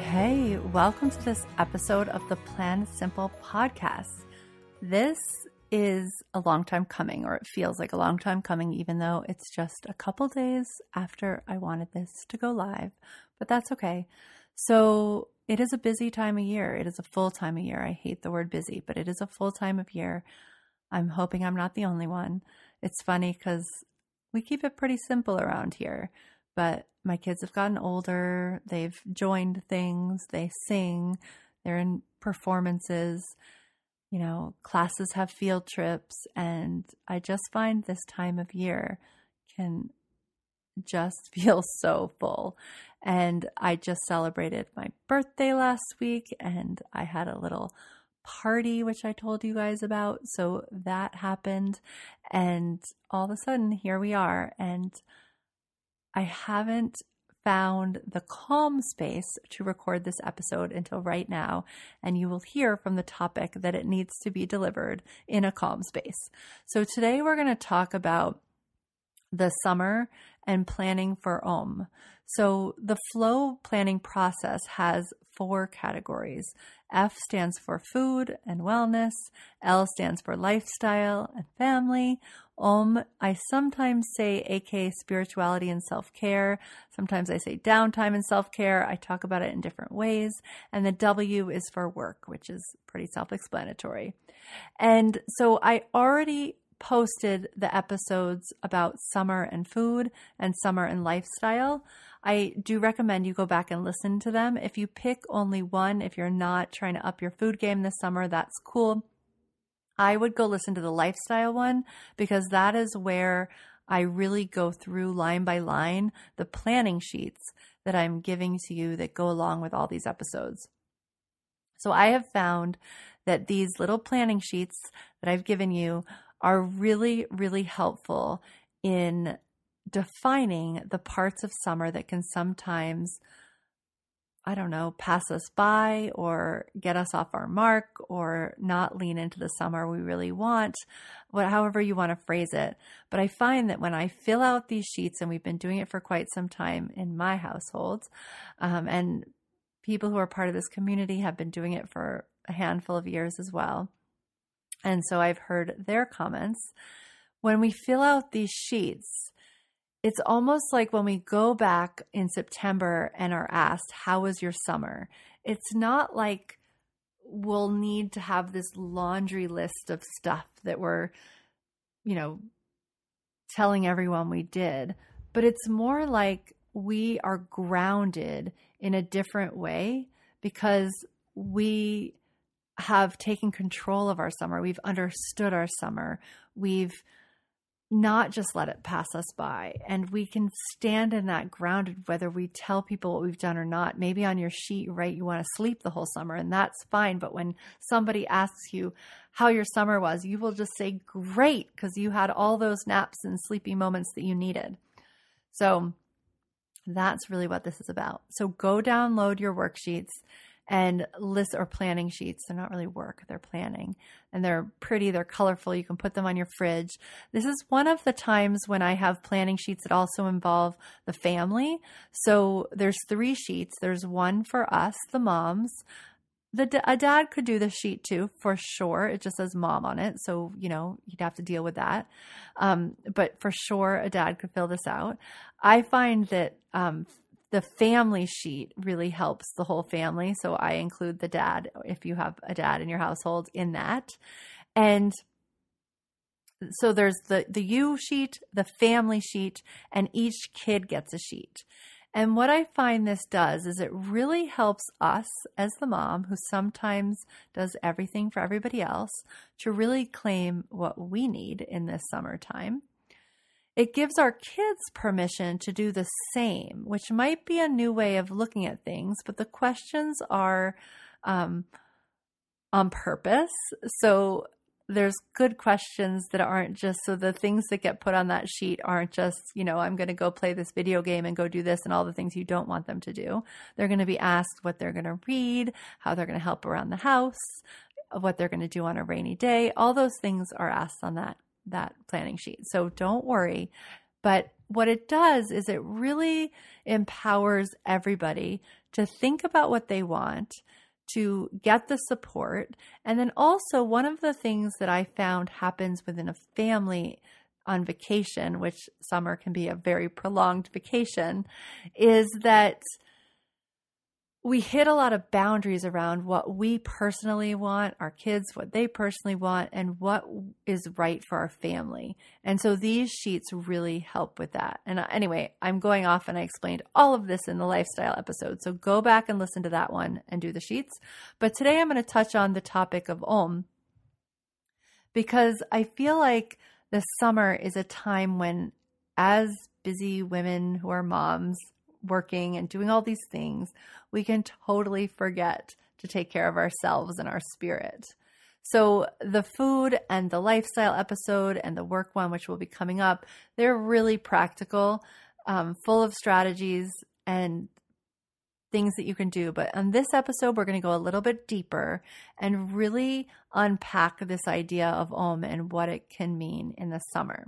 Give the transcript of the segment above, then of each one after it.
Hey, welcome to this episode of the Plan Simple podcast. This is a long time coming, or it feels like a long time coming, even though it's just a couple days after I wanted this to go live, but that's okay. So, it is a busy time of year. It is a full time of year. I hate the word busy, but it is a full time of year. I'm hoping I'm not the only one. It's funny because we keep it pretty simple around here, but my kids have gotten older. They've joined things, they sing, they're in performances, you know, classes have field trips. And I just find this time of year can just feel so full. And I just celebrated my birthday last week and I had a little party, which I told you guys about. So that happened. And all of a sudden, here we are. And I haven't found the calm space to record this episode until right now, and you will hear from the topic that it needs to be delivered in a calm space. So, today we're going to talk about the summer and planning for OM. So, the flow planning process has four categories F stands for food and wellness, L stands for lifestyle and family, Om, I sometimes say AK spirituality and self care. Sometimes I say downtime and self care. I talk about it in different ways. And the W is for work, which is pretty self explanatory. And so I already posted the episodes about summer and food and summer and lifestyle. I do recommend you go back and listen to them. If you pick only one, if you're not trying to up your food game this summer, that's cool. I would go listen to the lifestyle one because that is where I really go through line by line the planning sheets that I'm giving to you that go along with all these episodes. So I have found that these little planning sheets that I've given you are really, really helpful in defining the parts of summer that can sometimes I don't know, pass us by or get us off our mark or not lean into the summer we really want, what, however you want to phrase it. But I find that when I fill out these sheets, and we've been doing it for quite some time in my household, um, and people who are part of this community have been doing it for a handful of years as well. And so I've heard their comments. When we fill out these sheets, it's almost like when we go back in September and are asked, How was your summer? It's not like we'll need to have this laundry list of stuff that we're, you know, telling everyone we did, but it's more like we are grounded in a different way because we have taken control of our summer. We've understood our summer. We've not just let it pass us by. And we can stand in that grounded, whether we tell people what we've done or not. Maybe on your sheet, right, you want to sleep the whole summer, and that's fine. But when somebody asks you how your summer was, you will just say, great, because you had all those naps and sleepy moments that you needed. So that's really what this is about. So go download your worksheets and lists or planning sheets. They're not really work, they're planning. And they're pretty, they're colorful. You can put them on your fridge. This is one of the times when I have planning sheets that also involve the family. So there's three sheets. There's one for us, the moms. The a dad could do the sheet too, for sure. It just says mom on it, so you know you'd have to deal with that. Um, but for sure, a dad could fill this out. I find that um, the family sheet really helps the whole family. So I include the dad, if you have a dad in your household, in that. And so there's the, the you sheet, the family sheet, and each kid gets a sheet. And what I find this does is it really helps us as the mom who sometimes does everything for everybody else to really claim what we need in this summertime. It gives our kids permission to do the same, which might be a new way of looking at things, but the questions are um, on purpose. So there's good questions that aren't just so the things that get put on that sheet aren't just, you know, I'm going to go play this video game and go do this and all the things you don't want them to do. They're going to be asked what they're going to read, how they're going to help around the house, what they're going to do on a rainy day. All those things are asked on that that planning sheet. So don't worry. But what it does is it really empowers everybody to think about what they want to get the support. And then also, one of the things that I found happens within a family on vacation, which summer can be a very prolonged vacation, is that we hit a lot of boundaries around what we personally want, our kids, what they personally want, and what is right for our family. And so these sheets really help with that. And uh, anyway, I'm going off and I explained all of this in the lifestyle episode. So go back and listen to that one and do the sheets. But today I'm going to touch on the topic of Om because I feel like the summer is a time when, as busy women who are moms, working and doing all these things, we can totally forget to take care of ourselves and our spirit. So, the food and the lifestyle episode and the work one, which will be coming up, they're really practical, um, full of strategies and things that you can do. But on this episode, we're going to go a little bit deeper and really unpack this idea of Om and what it can mean in the summer.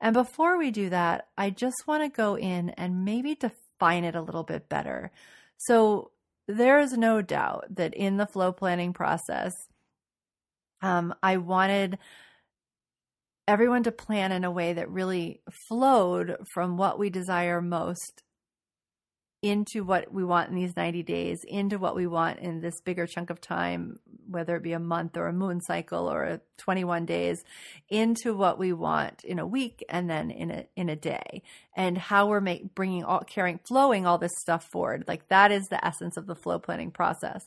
And before we do that, I just want to go in and maybe define it a little bit better. So there is no doubt that in the flow planning process, um, I wanted everyone to plan in a way that really flowed from what we desire most into what we want in these 90 days, into what we want in this bigger chunk of time, whether it be a month or a moon cycle or 21 days, into what we want in a week and then in a in a day, and how we're make, bringing all carrying flowing all this stuff forward. Like that is the essence of the flow planning process.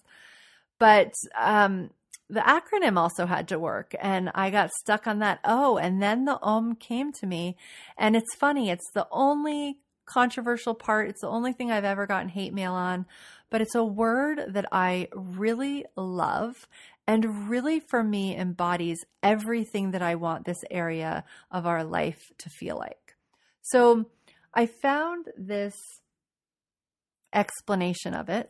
But um, the acronym also had to work and I got stuck on that. Oh, and then the OM came to me. And it's funny, it's the only controversial part. It's the only thing I've ever gotten hate mail on, but it's a word that I really love and really for me embodies everything that I want this area of our life to feel like. So I found this explanation of it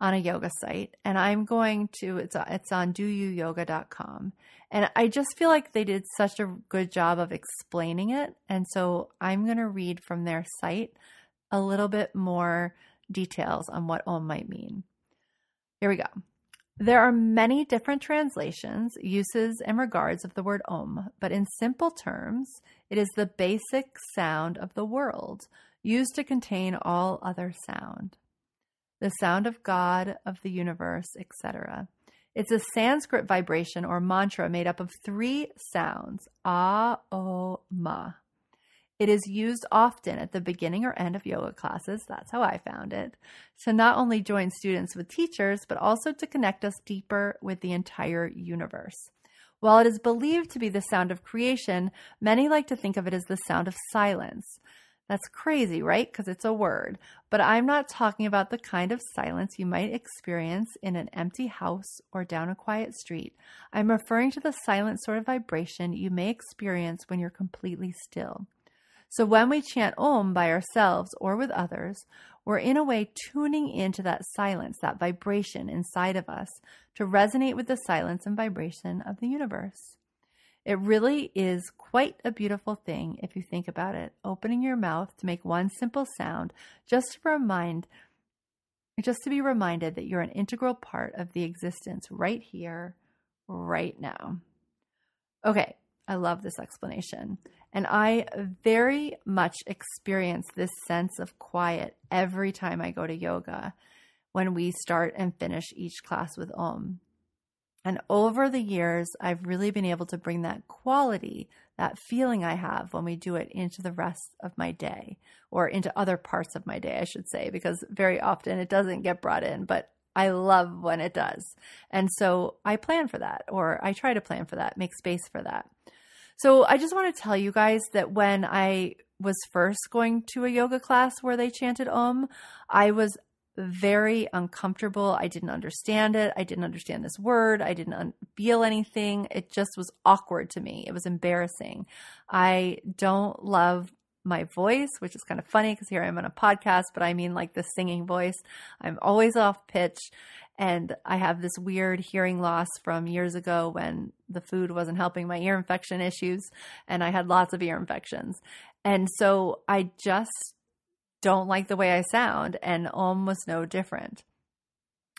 on a yoga site and I'm going to it's it's on doyouyoga.com and I just feel like they did such a good job of explaining it and so I'm going to read from their site a little bit more details on what om might mean. Here we go. There are many different translations, uses, and regards of the word Om, but in simple terms, it is the basic sound of the world, used to contain all other sound. The sound of God, of the universe, etc. It's a Sanskrit vibration or mantra made up of three sounds A, O, Ma. It is used often at the beginning or end of yoga classes, that's how I found it, to not only join students with teachers, but also to connect us deeper with the entire universe. While it is believed to be the sound of creation, many like to think of it as the sound of silence. That's crazy, right? Because it's a word. But I'm not talking about the kind of silence you might experience in an empty house or down a quiet street. I'm referring to the silent sort of vibration you may experience when you're completely still. So when we chant Om by ourselves or with others, we're in a way tuning into that silence, that vibration inside of us to resonate with the silence and vibration of the universe. It really is quite a beautiful thing if you think about it, opening your mouth to make one simple sound just to remind just to be reminded that you're an integral part of the existence right here, right now. Okay, I love this explanation. And I very much experience this sense of quiet every time I go to yoga when we start and finish each class with Om. And over the years, I've really been able to bring that quality, that feeling I have when we do it into the rest of my day or into other parts of my day, I should say, because very often it doesn't get brought in, but I love when it does. And so I plan for that or I try to plan for that, make space for that. So I just want to tell you guys that when I was first going to a yoga class where they chanted Om, I was very uncomfortable. I didn't understand it. I didn't understand this word. I didn't un- feel anything. It just was awkward to me. It was embarrassing. I don't love my voice, which is kind of funny because here I am on a podcast, but I mean like the singing voice. I'm always off pitch. And I have this weird hearing loss from years ago when the food wasn't helping my ear infection issues and I had lots of ear infections. And so I just don't like the way I sound, and Om was no different.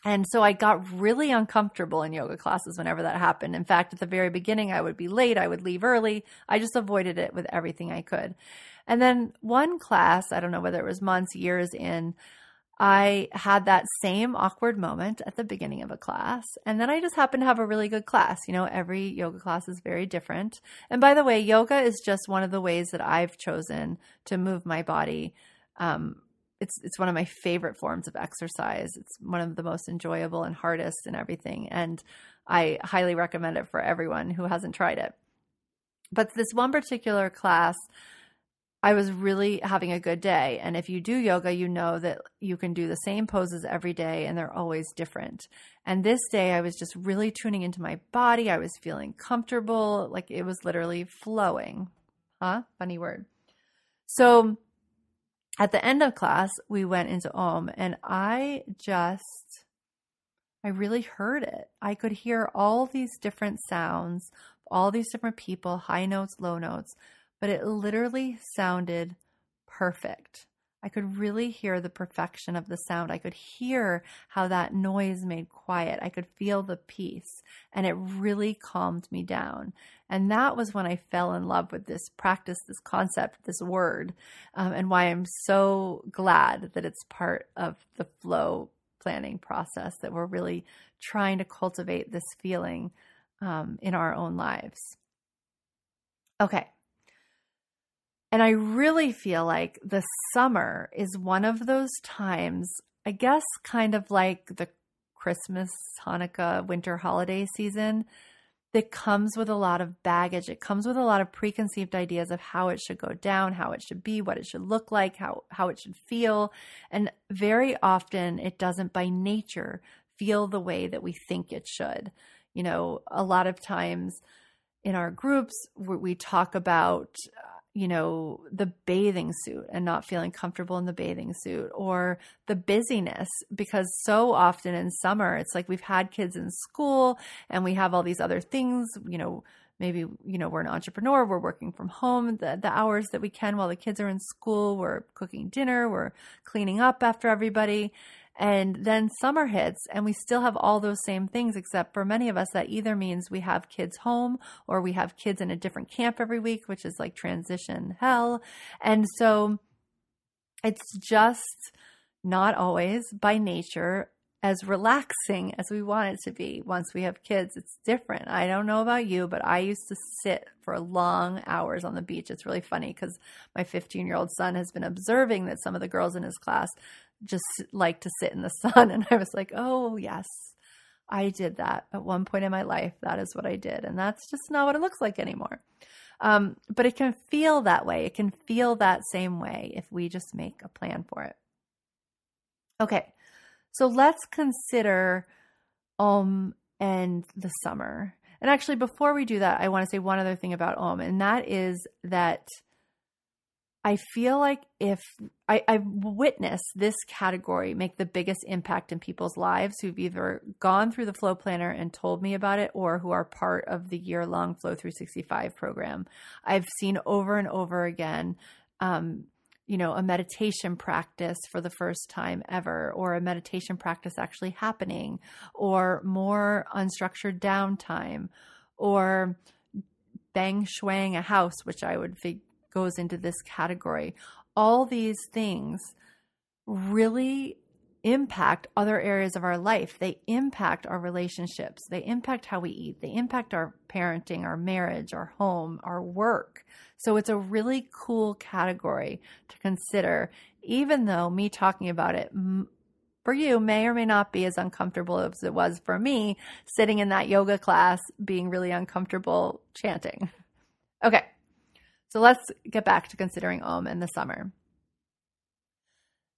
And so I got really uncomfortable in yoga classes whenever that happened. In fact, at the very beginning, I would be late, I would leave early. I just avoided it with everything I could. And then one class, I don't know whether it was months, years in, I had that same awkward moment at the beginning of a class. And then I just happened to have a really good class. You know, every yoga class is very different. And by the way, yoga is just one of the ways that I've chosen to move my body. Um, it's it's one of my favorite forms of exercise. It's one of the most enjoyable and hardest and everything. And I highly recommend it for everyone who hasn't tried it. But this one particular class, I was really having a good day. And if you do yoga, you know that you can do the same poses every day and they're always different. And this day, I was just really tuning into my body. I was feeling comfortable, like it was literally flowing. Huh? Funny word. So at the end of class, we went into Om and I just, I really heard it. I could hear all these different sounds, all these different people, high notes, low notes but it literally sounded perfect. I could really hear the perfection of the sound. I could hear how that noise made quiet. I could feel the peace, and it really calmed me down. And that was when I fell in love with this practice, this concept, this word, um, and why I'm so glad that it's part of the flow planning process that we're really trying to cultivate this feeling um, in our own lives. Okay, and I really feel like the summer is one of those times, I guess, kind of like the Christmas, Hanukkah, winter holiday season, that comes with a lot of baggage. It comes with a lot of preconceived ideas of how it should go down, how it should be, what it should look like, how, how it should feel. And very often it doesn't by nature feel the way that we think it should. You know, a lot of times in our groups, we talk about you know, the bathing suit and not feeling comfortable in the bathing suit or the busyness because so often in summer it's like we've had kids in school and we have all these other things, you know, maybe you know we're an entrepreneur we're working from home the, the hours that we can while the kids are in school we're cooking dinner we're cleaning up after everybody and then summer hits, and we still have all those same things, except for many of us, that either means we have kids home or we have kids in a different camp every week, which is like transition hell. And so it's just not always by nature as relaxing as we want it to be once we have kids. It's different. I don't know about you, but I used to sit for long hours on the beach. It's really funny because my 15 year old son has been observing that some of the girls in his class just like to sit in the sun. And I was like, oh, yes, I did that at one point in my life. That is what I did. And that's just not what it looks like anymore. Um, but it can feel that way. It can feel that same way if we just make a plan for it. Okay, so let's consider Om and the summer. And actually, before we do that, I want to say one other thing about Om, and that is that I feel like if I, I've witnessed this category make the biggest impact in people's lives who've either gone through the Flow Planner and told me about it or who are part of the year long Flow 365 program. I've seen over and over again, um, you know, a meditation practice for the first time ever, or a meditation practice actually happening, or more unstructured downtime, or feng shui-ing a house, which I would think goes into this category. All these things really impact other areas of our life. They impact our relationships. They impact how we eat. They impact our parenting, our marriage, our home, our work. So it's a really cool category to consider, even though me talking about it for you may or may not be as uncomfortable as it was for me sitting in that yoga class being really uncomfortable chanting. Okay. So let's get back to considering Om in the summer.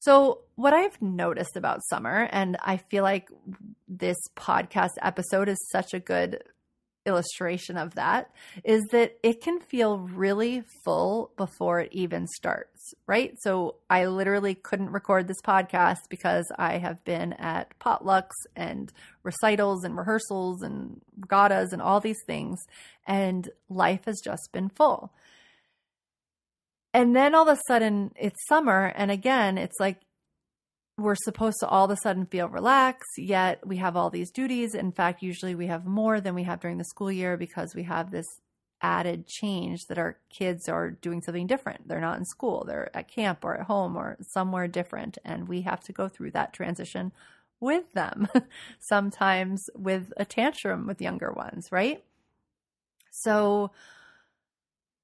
So, what I've noticed about summer, and I feel like this podcast episode is such a good illustration of that, is that it can feel really full before it even starts, right? So, I literally couldn't record this podcast because I have been at potlucks and recitals and rehearsals and regattas and all these things, and life has just been full. And then all of a sudden it's summer. And again, it's like we're supposed to all of a sudden feel relaxed, yet we have all these duties. In fact, usually we have more than we have during the school year because we have this added change that our kids are doing something different. They're not in school, they're at camp or at home or somewhere different. And we have to go through that transition with them, sometimes with a tantrum with younger ones, right? So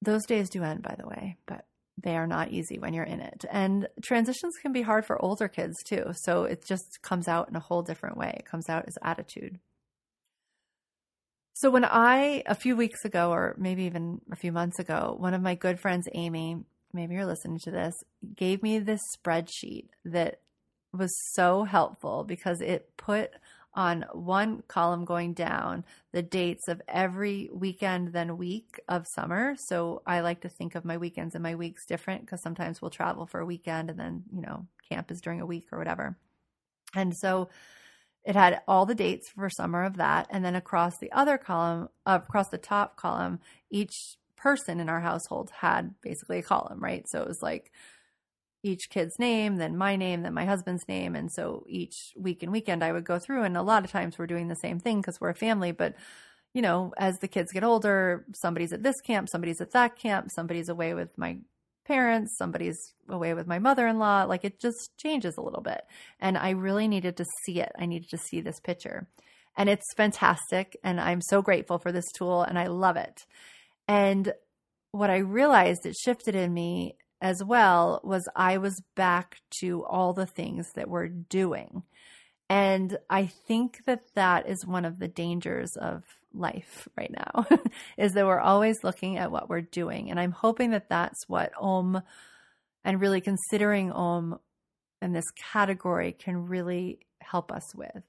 those days do end, by the way, but they are not easy when you're in it. And transitions can be hard for older kids too. So it just comes out in a whole different way. It comes out as attitude. So when I, a few weeks ago, or maybe even a few months ago, one of my good friends, Amy, maybe you're listening to this, gave me this spreadsheet that was so helpful because it put on one column going down the dates of every weekend then week of summer. So I like to think of my weekends and my weeks different because sometimes we'll travel for a weekend and then, you know, camp is during a week or whatever. And so it had all the dates for summer of that. And then across the other column, uh, across the top column, each person in our household had basically a column, right? So it was like each kid's name, then my name, then my husband's name. And so each week and weekend I would go through, and a lot of times we're doing the same thing because we're a family. But, you know, as the kids get older, somebody's at this camp, somebody's at that camp, somebody's away with my parents, somebody's away with my mother in law. Like it just changes a little bit. And I really needed to see it. I needed to see this picture. And it's fantastic. And I'm so grateful for this tool and I love it. And what I realized it shifted in me as well was I was back to all the things that we're doing. And I think that that is one of the dangers of life right now is that we're always looking at what we're doing. And I'm hoping that that's what Om and really considering Om in this category can really help us with.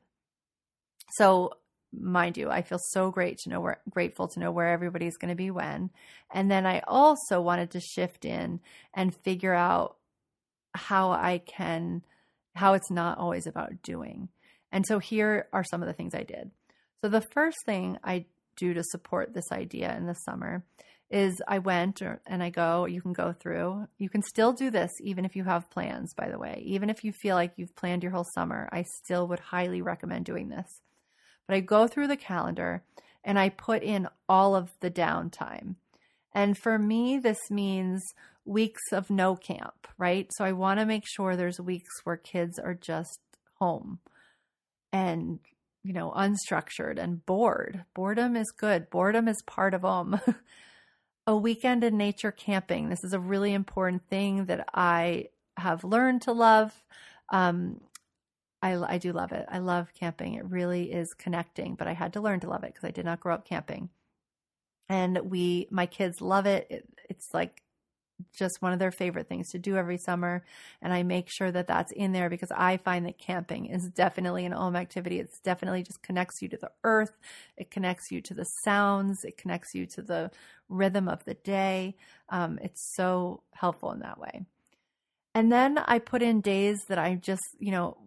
So mind you, I feel so great to know where grateful to know where everybody's going to be when. And then I also wanted to shift in and figure out how I can how it's not always about doing. And so here are some of the things I did. So the first thing I do to support this idea in the summer is I went or, and I go, you can go through. You can still do this even if you have plans, by the way. Even if you feel like you've planned your whole summer, I still would highly recommend doing this. But I go through the calendar and I put in all of the downtime. And for me, this means weeks of no camp, right? So I want to make sure there's weeks where kids are just home and, you know, unstructured and bored. Boredom is good, boredom is part of them. a weekend in nature camping. This is a really important thing that I have learned to love. Um, I, I do love it. I love camping. It really is connecting, but I had to learn to love it because I did not grow up camping. And we, my kids love it. it. It's like just one of their favorite things to do every summer. And I make sure that that's in there because I find that camping is definitely an Om activity. It's definitely just connects you to the earth. It connects you to the sounds. It connects you to the rhythm of the day. Um, it's so helpful in that way. And then I put in days that I just, you know,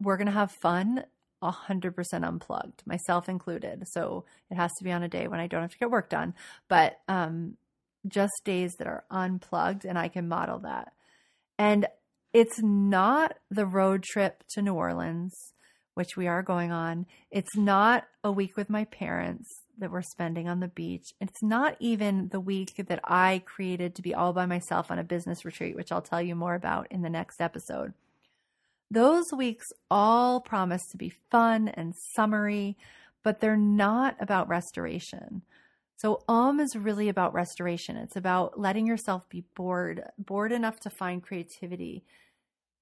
we're going to have fun 100% unplugged, myself included. So it has to be on a day when I don't have to get work done, but um, just days that are unplugged, and I can model that. And it's not the road trip to New Orleans, which we are going on. It's not a week with my parents that we're spending on the beach. It's not even the week that I created to be all by myself on a business retreat, which I'll tell you more about in the next episode. Those weeks all promise to be fun and summery, but they're not about restoration. So, Om is really about restoration. It's about letting yourself be bored, bored enough to find creativity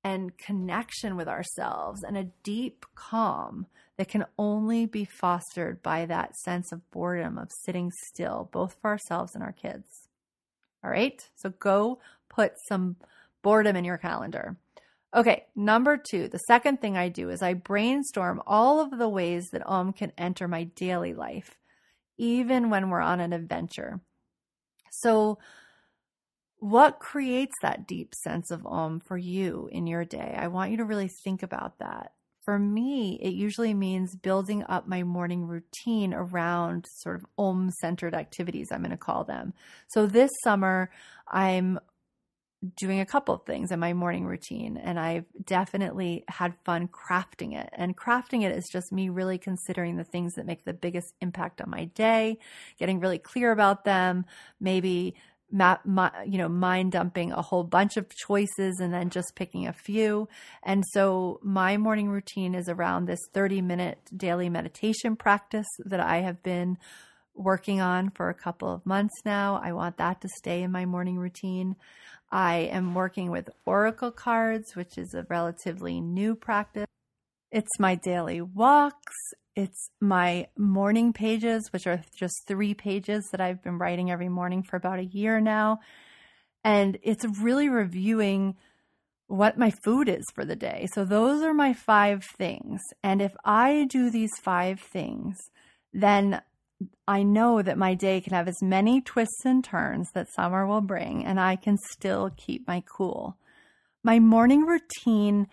and connection with ourselves and a deep calm that can only be fostered by that sense of boredom of sitting still, both for ourselves and our kids. All right, so go put some boredom in your calendar. Okay, number two, the second thing I do is I brainstorm all of the ways that Om can enter my daily life, even when we're on an adventure. So, what creates that deep sense of Om for you in your day? I want you to really think about that. For me, it usually means building up my morning routine around sort of Om centered activities, I'm going to call them. So this summer, I'm doing a couple of things in my morning routine and I've definitely had fun crafting it. And crafting it is just me really considering the things that make the biggest impact on my day, getting really clear about them, maybe ma- ma- you know mind dumping a whole bunch of choices and then just picking a few. And so my morning routine is around this 30 minute daily meditation practice that I have been working on for a couple of months now. I want that to stay in my morning routine. I am working with Oracle cards, which is a relatively new practice. It's my daily walks. It's my morning pages, which are just three pages that I've been writing every morning for about a year now. And it's really reviewing what my food is for the day. So those are my five things. And if I do these five things, then I know that my day can have as many twists and turns that summer will bring, and I can still keep my cool. My morning routine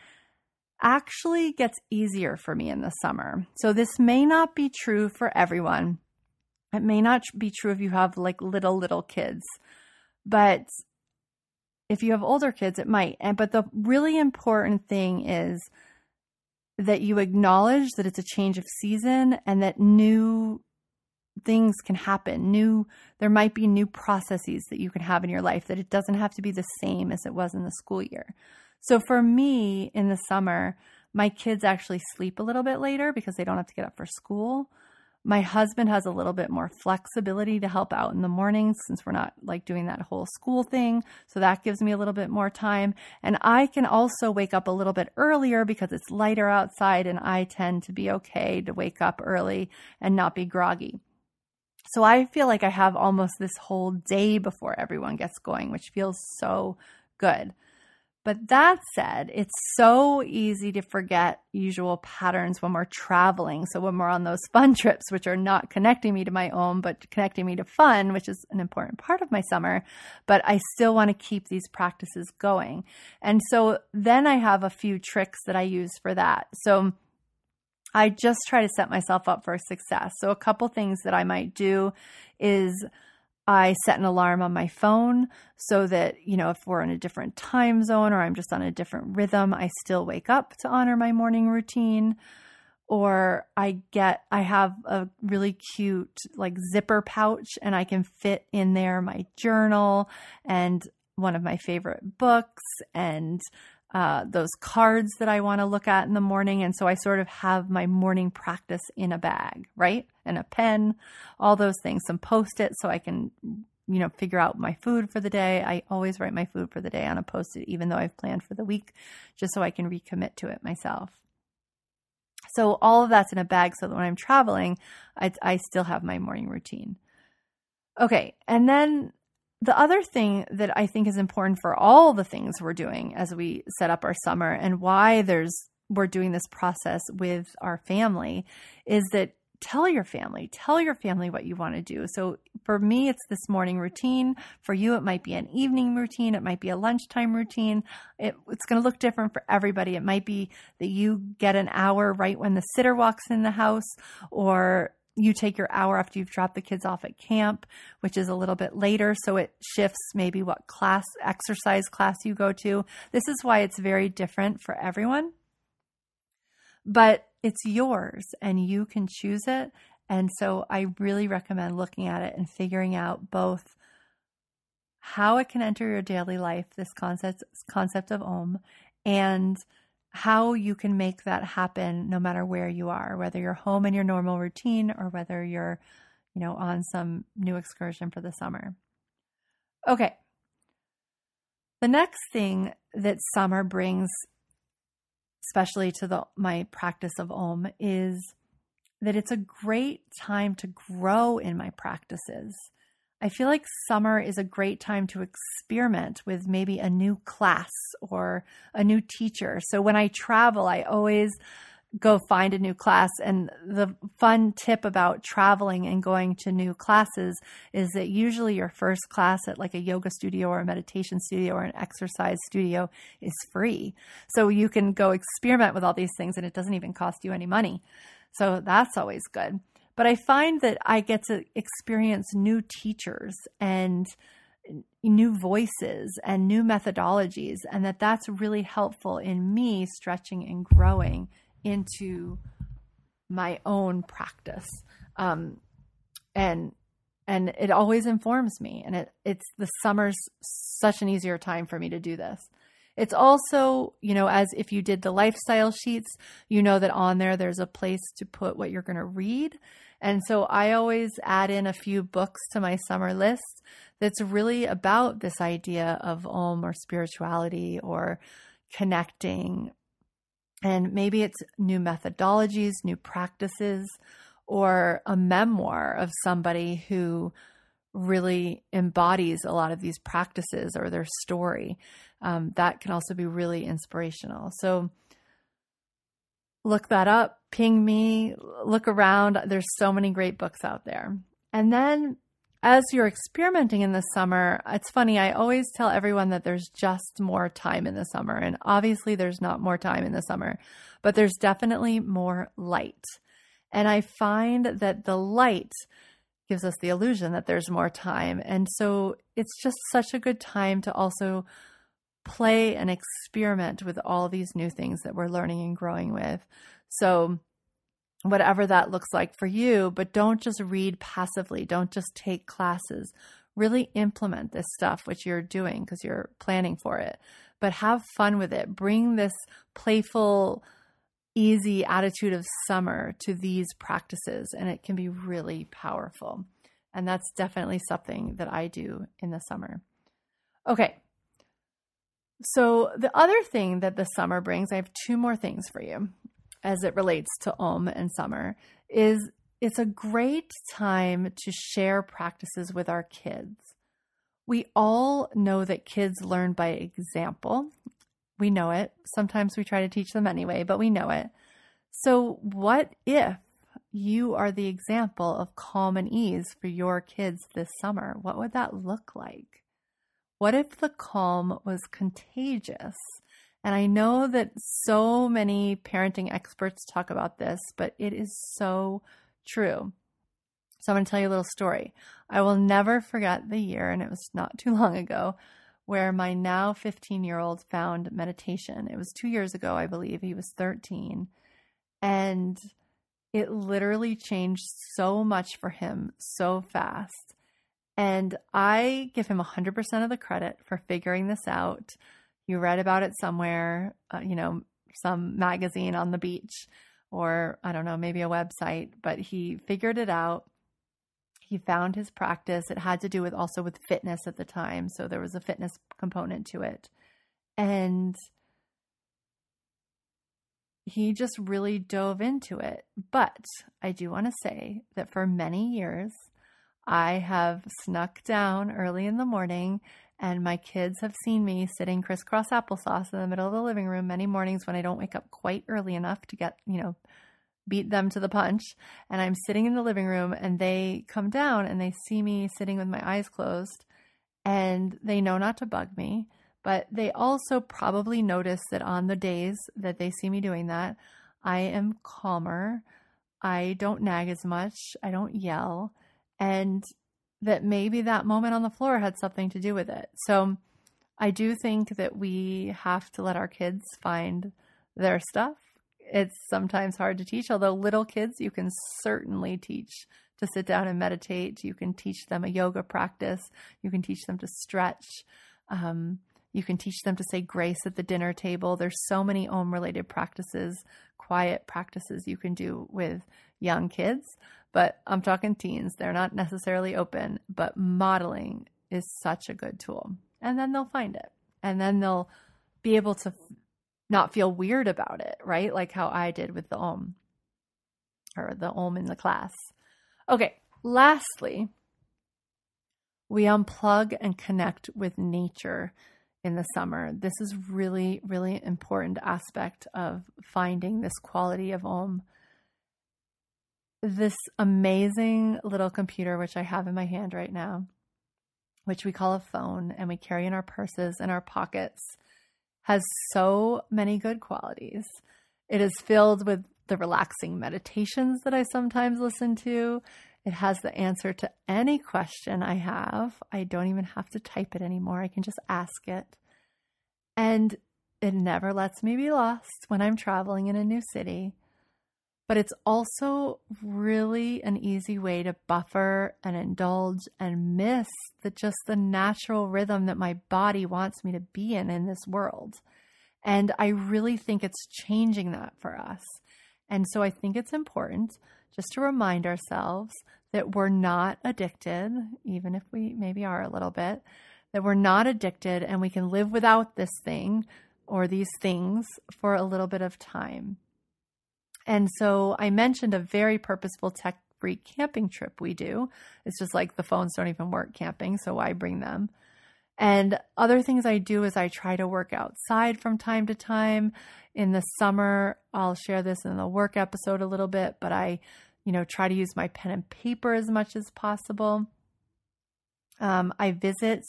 actually gets easier for me in the summer. So, this may not be true for everyone. It may not be true if you have like little, little kids, but if you have older kids, it might. And but the really important thing is that you acknowledge that it's a change of season and that new things can happen new there might be new processes that you can have in your life that it doesn't have to be the same as it was in the school year so for me in the summer my kids actually sleep a little bit later because they don't have to get up for school my husband has a little bit more flexibility to help out in the mornings since we're not like doing that whole school thing. So that gives me a little bit more time. And I can also wake up a little bit earlier because it's lighter outside and I tend to be okay to wake up early and not be groggy. So I feel like I have almost this whole day before everyone gets going, which feels so good. But that said, it's so easy to forget usual patterns when we're traveling. So when we're on those fun trips, which are not connecting me to my own, but connecting me to fun, which is an important part of my summer, but I still want to keep these practices going. And so then I have a few tricks that I use for that. So I just try to set myself up for success. So, a couple things that I might do is I set an alarm on my phone so that, you know, if we're in a different time zone or I'm just on a different rhythm, I still wake up to honor my morning routine. Or I get, I have a really cute like zipper pouch and I can fit in there my journal and one of my favorite books and uh, those cards that I want to look at in the morning. And so I sort of have my morning practice in a bag, right? And a pen, all those things, some post it so I can, you know, figure out my food for the day. I always write my food for the day on a post it, even though I've planned for the week, just so I can recommit to it myself. So all of that's in a bag so that when I'm traveling, I, I still have my morning routine. Okay. And then the other thing that I think is important for all the things we're doing as we set up our summer and why there's we're doing this process with our family is that tell your family tell your family what you want to do. So for me it's this morning routine. For you it might be an evening routine. It might be a lunchtime routine. It, it's going to look different for everybody. It might be that you get an hour right when the sitter walks in the house or you take your hour after you've dropped the kids off at camp, which is a little bit later. So it shifts maybe what class, exercise class you go to. This is why it's very different for everyone. But it's yours and you can choose it. And so I really recommend looking at it and figuring out both how it can enter your daily life, this concept, concept of Om, and how you can make that happen no matter where you are, whether you're home in your normal routine or whether you're, you know, on some new excursion for the summer. Okay. The next thing that summer brings, especially to the my practice of Om, is that it's a great time to grow in my practices. I feel like summer is a great time to experiment with maybe a new class or a new teacher. So when I travel, I always go find a new class. And the fun tip about traveling and going to new classes is that usually your first class at like a yoga studio or a meditation studio or an exercise studio is free. So you can go experiment with all these things and it doesn't even cost you any money. So that's always good. But I find that I get to experience new teachers and new voices and new methodologies and that that's really helpful in me stretching and growing into my own practice. Um, and and it always informs me and it it's the summer's such an easier time for me to do this. It's also, you know, as if you did the lifestyle sheets, you know that on there there's a place to put what you're going to read. And so I always add in a few books to my summer list that's really about this idea of om or spirituality or connecting and maybe it's new methodologies, new practices, or a memoir of somebody who really embodies a lot of these practices or their story. Um, that can also be really inspirational. So look that up, ping me, look around. There's so many great books out there. And then as you're experimenting in the summer, it's funny, I always tell everyone that there's just more time in the summer. And obviously, there's not more time in the summer, but there's definitely more light. And I find that the light gives us the illusion that there's more time. And so it's just such a good time to also play and experiment with all these new things that we're learning and growing with. So, whatever that looks like for you, but don't just read passively. Don't just take classes. Really implement this stuff, which you're doing because you're planning for it, but have fun with it. Bring this playful, easy attitude of summer to these practices, and it can be really powerful. And that's definitely something that I do in the summer. Okay. So, the other thing that the summer brings, I have two more things for you as it relates to Om and summer is it's a great time to share practices with our kids. We all know that kids learn by example. We know it. Sometimes we try to teach them anyway, but we know it. So, what if you are the example of calm and ease for your kids this summer? What would that look like? What if the calm was contagious? And I know that so many parenting experts talk about this, but it is so true. So I'm going to tell you a little story. I will never forget the year, and it was not too long ago, where my now 15 year old found meditation. It was two years ago, I believe. He was 13. And it literally changed so much for him so fast. And I give him 100% of the credit for figuring this out you read about it somewhere, uh, you know, some magazine on the beach or I don't know, maybe a website, but he figured it out. He found his practice. It had to do with also with fitness at the time, so there was a fitness component to it. And he just really dove into it. But I do want to say that for many years, I have snuck down early in the morning and my kids have seen me sitting crisscross applesauce in the middle of the living room many mornings when I don't wake up quite early enough to get, you know, beat them to the punch. And I'm sitting in the living room and they come down and they see me sitting with my eyes closed and they know not to bug me. But they also probably notice that on the days that they see me doing that, I am calmer. I don't nag as much. I don't yell. And that maybe that moment on the floor had something to do with it. So I do think that we have to let our kids find their stuff. It's sometimes hard to teach, although little kids you can certainly teach to sit down and meditate. You can teach them a yoga practice. You can teach them to stretch. Um, you can teach them to say grace at the dinner table. There's so many Om related practices, quiet practices you can do with young kids but I'm talking teens. They're not necessarily open, but modeling is such a good tool. And then they'll find it. And then they'll be able to not feel weird about it, right? Like how I did with the Om or the Om in the class. Okay, lastly, we unplug and connect with nature in the summer. This is really, really important aspect of finding this quality of Om. This amazing little computer, which I have in my hand right now, which we call a phone and we carry in our purses and our pockets, has so many good qualities. It is filled with the relaxing meditations that I sometimes listen to. It has the answer to any question I have. I don't even have to type it anymore. I can just ask it. And it never lets me be lost when I'm traveling in a new city. But it's also really an easy way to buffer and indulge and miss the just the natural rhythm that my body wants me to be in in this world. And I really think it's changing that for us. And so I think it's important just to remind ourselves that we're not addicted, even if we maybe are a little bit, that we're not addicted and we can live without this thing or these things for a little bit of time. And so I mentioned a very purposeful tech free camping trip we do. It's just like the phones don't even work camping, so why bring them? And other things I do is I try to work outside from time to time. In the summer, I'll share this in the work episode a little bit, but I, you know, try to use my pen and paper as much as possible. Um, I visit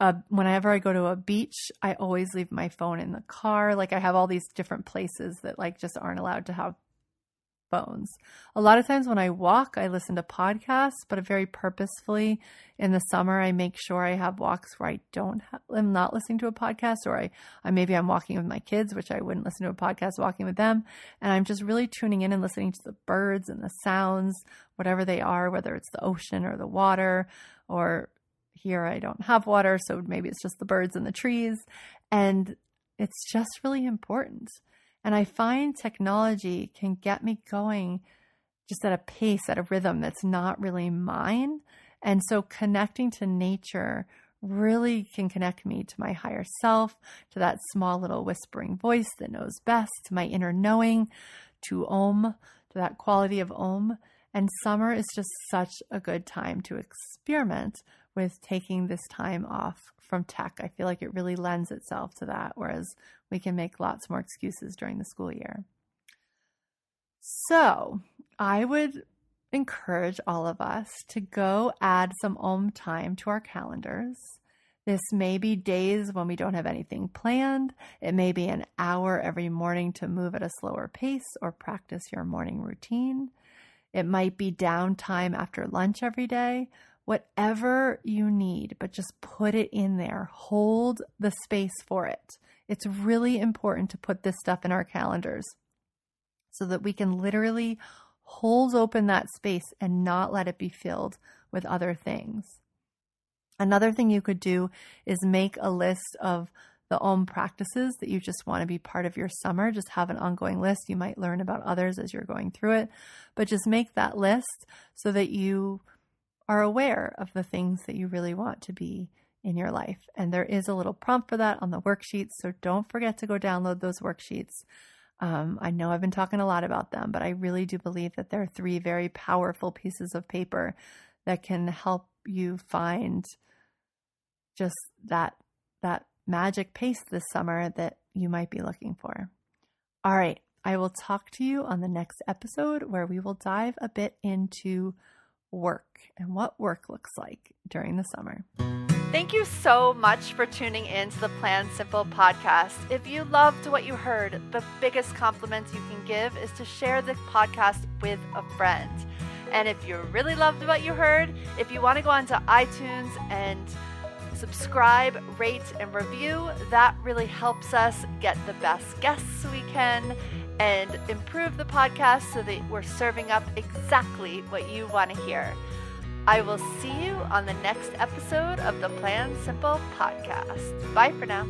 uh, whenever I go to a beach, I always leave my phone in the car. Like I have all these different places that like just aren't allowed to have phones. A lot of times when I walk, I listen to podcasts, but very purposefully in the summer, I make sure I have walks where I don't, have, I'm not listening to a podcast, or I, I maybe I'm walking with my kids, which I wouldn't listen to a podcast walking with them, and I'm just really tuning in and listening to the birds and the sounds, whatever they are, whether it's the ocean or the water or here I don't have water, so maybe it's just the birds and the trees. And it's just really important. And I find technology can get me going just at a pace, at a rhythm that's not really mine. And so connecting to nature really can connect me to my higher self, to that small little whispering voice that knows best, to my inner knowing, to Om, to that quality of Om. And summer is just such a good time to experiment with taking this time off from tech. I feel like it really lends itself to that, whereas we can make lots more excuses during the school year. So I would encourage all of us to go add some Om time to our calendars. This may be days when we don't have anything planned. It may be an hour every morning to move at a slower pace or practice your morning routine. It might be downtime after lunch every day whatever you need, but just put it in there. Hold the space for it. It's really important to put this stuff in our calendars so that we can literally hold open that space and not let it be filled with other things. Another thing you could do is make a list of the Om practices that you just want to be part of your summer. Just have an ongoing list. You might learn about others as you're going through it, but just make that list so that you are aware of the things that you really want to be in your life. And there is a little prompt for that on the worksheets. So don't forget to go download those worksheets. Um, I know I've been talking a lot about them, but I really do believe that there are three very powerful pieces of paper that can help you find just that that magic pace this summer that you might be looking for. All right, I will talk to you on the next episode where we will dive a bit into work and what work looks like during the summer. Thank you so much for tuning in to the Plan Simple podcast. If you loved what you heard, the biggest compliment you can give is to share the podcast with a friend. And if you really loved what you heard, if you want to go onto iTunes and subscribe, rate, and review, that really helps us get the best guests we can and improve the podcast so that we're serving up exactly what you want to hear. I will see you on the next episode of the Plan Simple podcast. Bye for now.